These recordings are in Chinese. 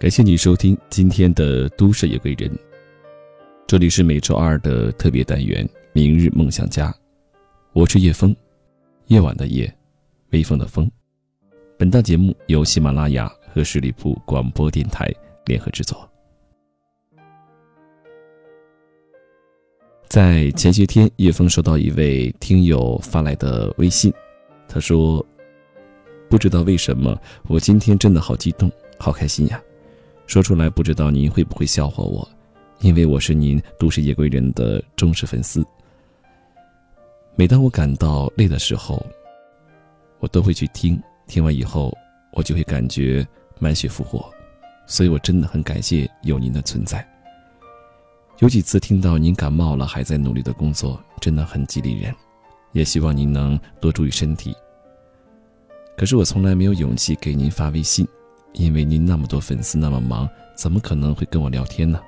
感谢你收听今天的《都市夜归人》，这里是每周二的特别单元《明日梦想家》，我是叶枫，夜晚的夜，微风的风。本档节目由喜马拉雅和十里铺广播电台联合制作。在前些天，叶枫收到一位听友发来的微信，他说：“不知道为什么，我今天真的好激动，好开心呀！说出来不知道您会不会笑话我，因为我是您都市夜归人的忠实粉丝。每当我感到累的时候，我都会去听，听完以后我就会感觉满血复活，所以我真的很感谢有您的存在。”有几次听到您感冒了还在努力的工作，真的很激励人，也希望您能多注意身体。可是我从来没有勇气给您发微信，因为您那么多粉丝那么忙，怎么可能会跟我聊天呢？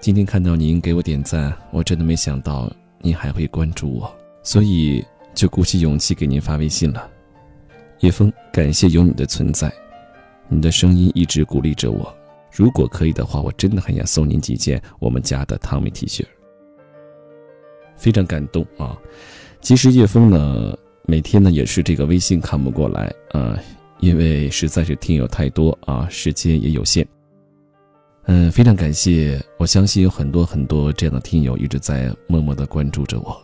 今天看到您给我点赞，我真的没想到您还会关注我，所以就鼓起勇气给您发微信了。叶枫，感谢有你的存在，你的声音一直鼓励着我。如果可以的话，我真的很想送您几件我们家的汤米 T 恤，非常感动啊！其实叶枫呢，每天呢也是这个微信看不过来啊，因为实在是听友太多啊，时间也有限。嗯，非常感谢，我相信有很多很多这样的听友一直在默默的关注着我。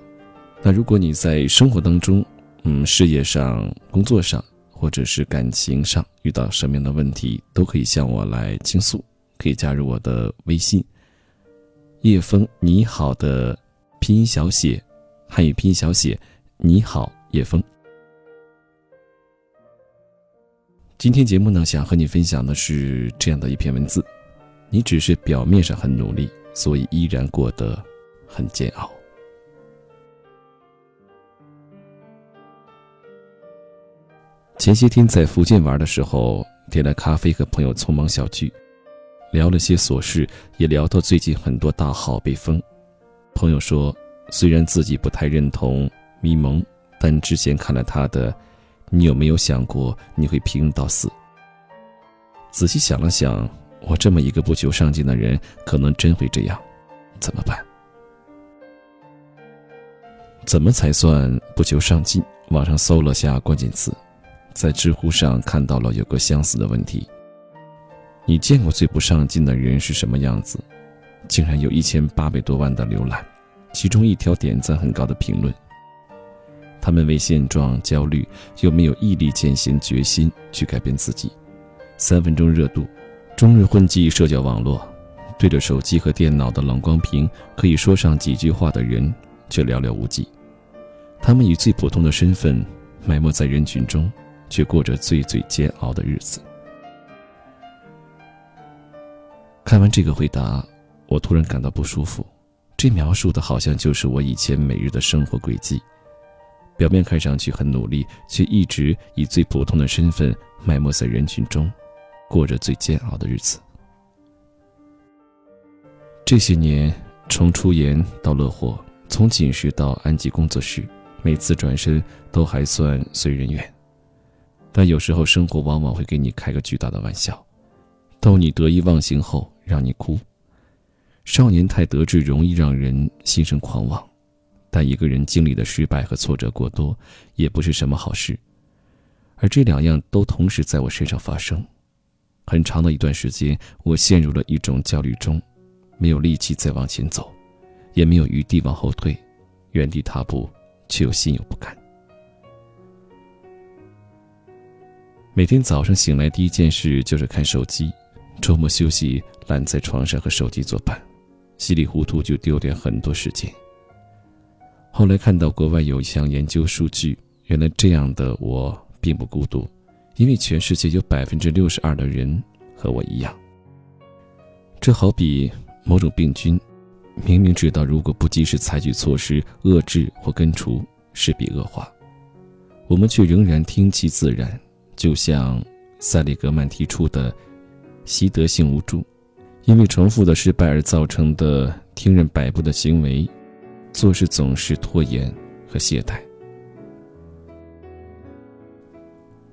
那如果你在生活当中，嗯，事业上、工作上，或者是感情上遇到什么样的问题，都可以向我来倾诉，可以加入我的微信。叶枫你好的拼音小写，汉语拼音小写，你好叶枫。今天节目呢，想和你分享的是这样的一篇文字：你只是表面上很努力，所以依然过得很煎熬。前些天在福建玩的时候，点了咖啡，和朋友匆忙小聚，聊了些琐事，也聊到最近很多大号被封。朋友说，虽然自己不太认同咪蒙，但之前看了他的，你有没有想过你会平庸到死？仔细想了想，我这么一个不求上进的人，可能真会这样，怎么办？怎么才算不求上进？网上搜了下关键词。在知乎上看到了有个相似的问题：你见过最不上进的人是什么样子？竟然有一千八百多万的浏览，其中一条点赞很高的评论。他们为现状焦虑，又没有毅力践行决心去改变自己。三分钟热度，终日混迹社交网络，对着手机和电脑的冷光屏，可以说上几句话的人却寥寥无几。他们以最普通的身份埋没在人群中。却过着最最煎熬的日子。看完这个回答，我突然感到不舒服。这描述的好像就是我以前每日的生活轨迹。表面看上去很努力，却一直以最普通的身份埋没在人群中，过着最煎熬的日子。这些年，从出研到乐活，从锦时到安吉工作室，每次转身都还算随人愿。但有时候，生活往往会给你开个巨大的玩笑，逗你得意忘形后让你哭。少年太得志，容易让人心生狂妄，但一个人经历的失败和挫折过多，也不是什么好事。而这两样都同时在我身上发生，很长的一段时间，我陷入了一种焦虑中，没有力气再往前走，也没有余地往后退，原地踏步，却又心有不甘。每天早上醒来，第一件事就是看手机。周末休息，懒在床上和手机作伴，稀里糊涂就丢掉很多时间。后来看到国外有一项研究数据，原来这样的我并不孤独，因为全世界有百分之六十二的人和我一样。这好比某种病菌，明明知道如果不及时采取措施遏制或根除，势必恶化，我们却仍然听其自然。就像塞利格曼提出的习得性无助，因为重复的失败而造成的听任摆布的行为，做事总是拖延和懈怠。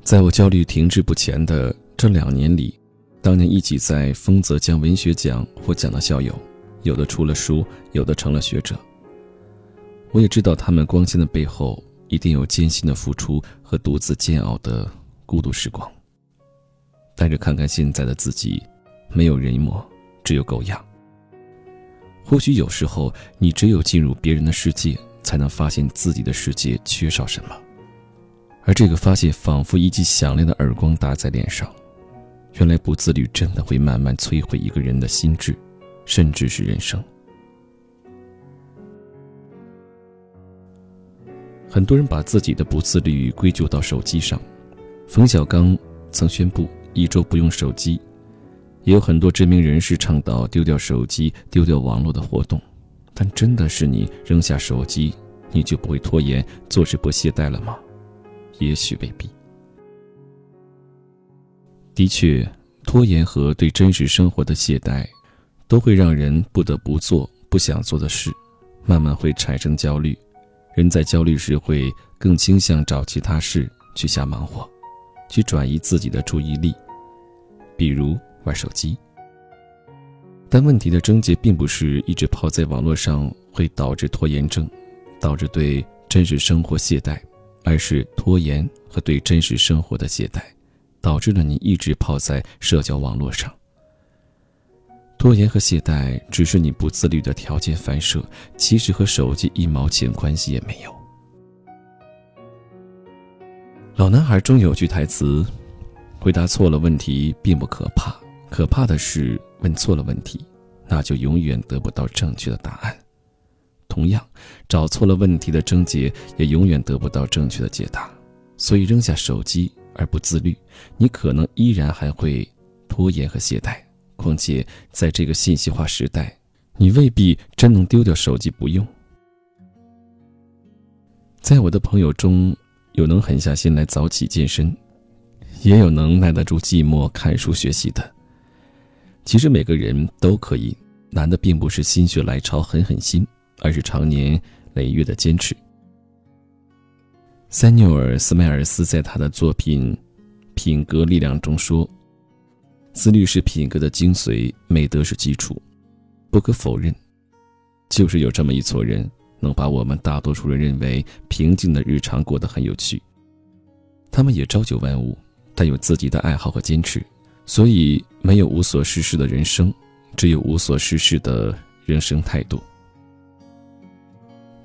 在我焦虑停滞不前的这两年里，当年一起在丰泽江文学奖获奖的校友，有的出了书，有的成了学者。我也知道他们光鲜的背后，一定有艰辛的付出和独自煎熬的孤独时光。但是看看现在的自己，没有人模，只有狗样。或许有时候，你只有进入别人的世界，才能发现自己的世界缺少什么。而这个发现，仿佛一记响亮的耳光打在脸上。原来不自律，真的会慢慢摧毁一个人的心智，甚至是人生。很多人把自己的不自律归咎到手机上。冯小刚曾宣布一周不用手机。也有很多知名人士倡导丢掉手机、丢掉网络的活动，但真的是你扔下手机，你就不会拖延、做事不懈怠了吗？也许未必。的确，拖延和对真实生活的懈怠，都会让人不得不做不想做的事，慢慢会产生焦虑。人在焦虑时，会更倾向找其他事去瞎忙活，去转移自己的注意力，比如。玩手机，但问题的症结并不是一直泡在网络上会导致拖延症，导致对真实生活懈怠，而是拖延和对真实生活的懈怠，导致了你一直泡在社交网络上。拖延和懈怠只是你不自律的条件反射，其实和手机一毛钱关系也没有。老男孩中有句台词：“回答错了问题并不可怕。”可怕的是，问错了问题，那就永远得不到正确的答案。同样，找错了问题的症结，也永远得不到正确的解答。所以，扔下手机而不自律，你可能依然还会拖延和懈怠。况且，在这个信息化时代，你未必真能丢掉手机不用。在我的朋友中，有能狠下心来早起健身，也有能耐得住寂寞看书学习的。其实每个人都可以，难的并不是心血来潮狠狠心，而是长年累月的坚持。塞缪尔·斯迈尔斯在他的作品《品格力量》中说：“自律是品格的精髓，美德是基础。不可否认，就是有这么一撮人，能把我们大多数人认为平静的日常过得很有趣。他们也朝九晚五，但有自己的爱好和坚持。”所以，没有无所事事的人生，只有无所事事的人生态度。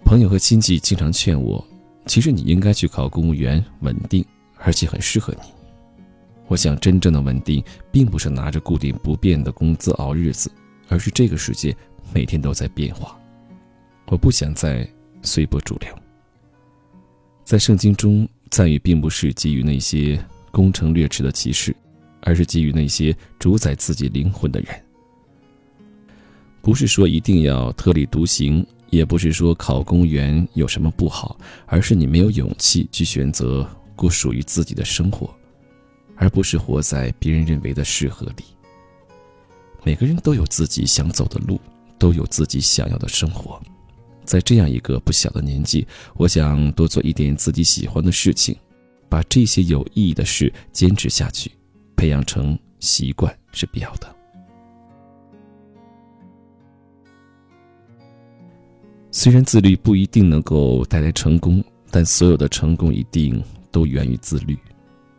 朋友和亲戚经常劝我，其实你应该去考公务员，稳定，而且很适合你。我想，真正的稳定，并不是拿着固定不变的工资熬日子，而是这个世界每天都在变化。我不想再随波逐流。在圣经中，赞誉并不是给予那些攻城略池的骑士。而是给予那些主宰自己灵魂的人。不是说一定要特立独行，也不是说考公务员有什么不好，而是你没有勇气去选择过属于自己的生活，而不是活在别人认为的适合里。每个人都有自己想走的路，都有自己想要的生活。在这样一个不小的年纪，我想多做一点自己喜欢的事情，把这些有意义的事坚持下去。培养成习惯是必要的。虽然自律不一定能够带来成功，但所有的成功一定都源于自律。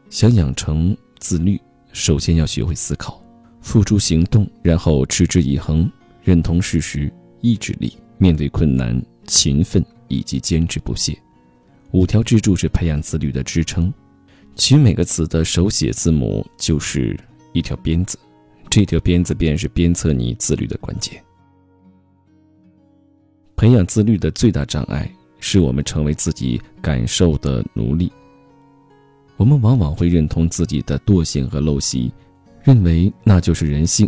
想养成自律，首先要学会思考，付诸行动，然后持之以恒，认同事实，意志力，面对困难，勤奋以及坚持不懈。五条支柱是培养自律的支撑。取每个词的手写字母就是一条鞭子，这条鞭子便是鞭策你自律的关键。培养自律的最大障碍是我们成为自己感受的奴隶。我们往往会认同自己的惰性和陋习，认为那就是人性，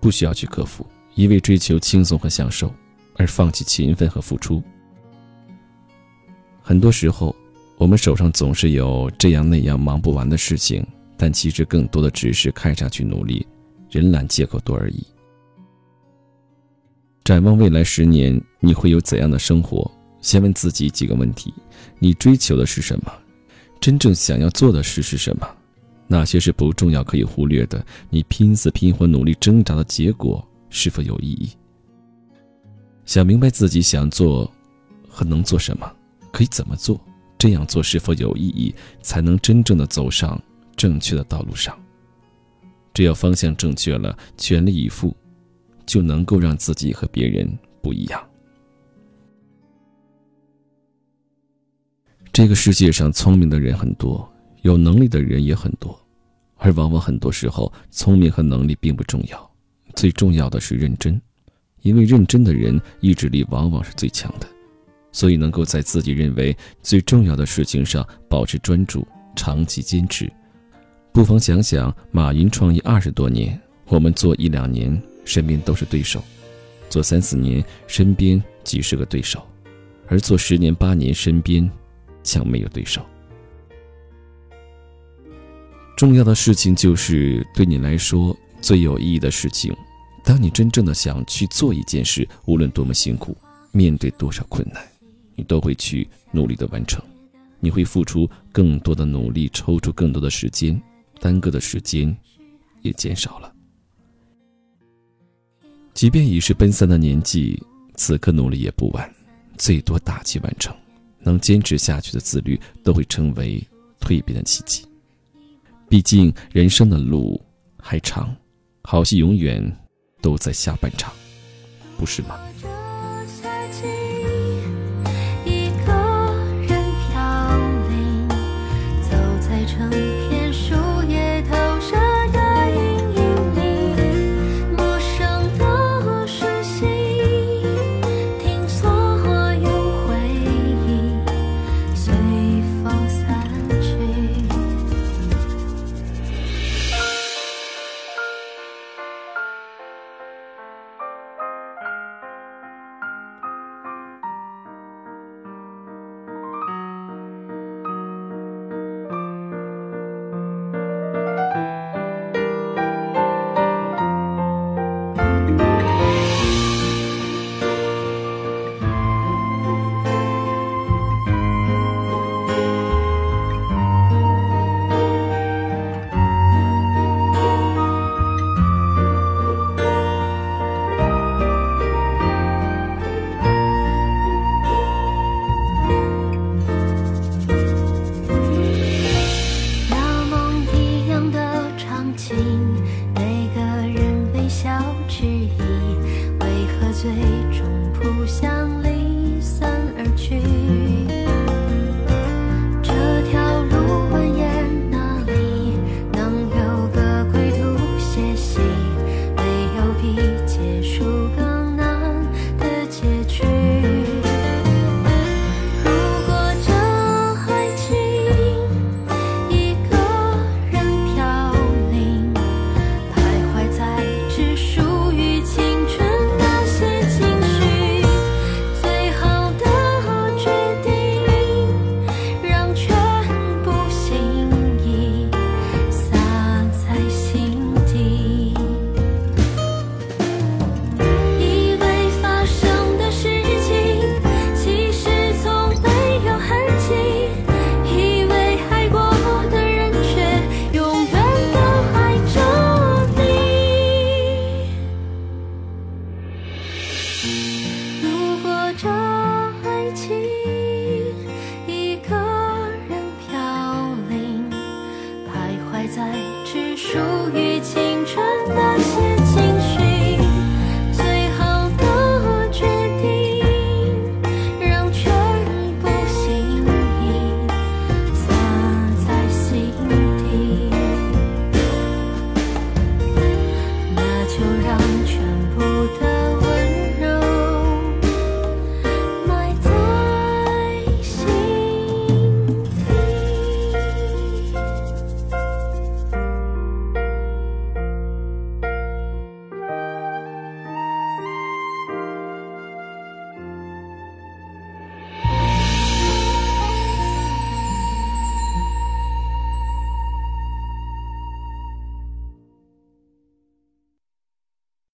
不需要去克服，一味追求轻松和享受，而放弃勤奋和付出。很多时候。我们手上总是有这样那样忙不完的事情，但其实更多的只是看上去努力，人懒借口多而已。展望未来十年，你会有怎样的生活？先问自己几个问题：你追求的是什么？真正想要做的事是什么？哪些是不重要可以忽略的？你拼死拼活努力挣扎的结果是否有意义？想明白自己想做和能做什么，可以怎么做，这样做是否有意义，才能真正的走上正确的道路上。只要方向正确了，全力以赴，就能够让自己和别人不一样。这个世界上聪明的人很多。有能力的人也很多，而往往很多时候，聪明和能力并不重要，最重要的是认真，因为认真的人意志力往往是最强的，所以能够在自己认为最重要的事情上保持专注，长期坚持。不妨想想，马云创业二十多年，我们做一两年，身边都是对手；做三四年，身边几十个对手；而做十年八年，身边将没有对手。重要的事情就是对你来说最有意义的事情。当你真正的想去做一件事，无论多么辛苦，面对多少困难，你都会去努力的完成。你会付出更多的努力，抽出更多的时间，耽搁的时间也减少了。即便已是奔三的年纪，此刻努力也不晚，最多打击完成。能坚持下去的自律，都会成为蜕变的契机。毕竟人生的路还长，好戏永远都在下半场，不是吗？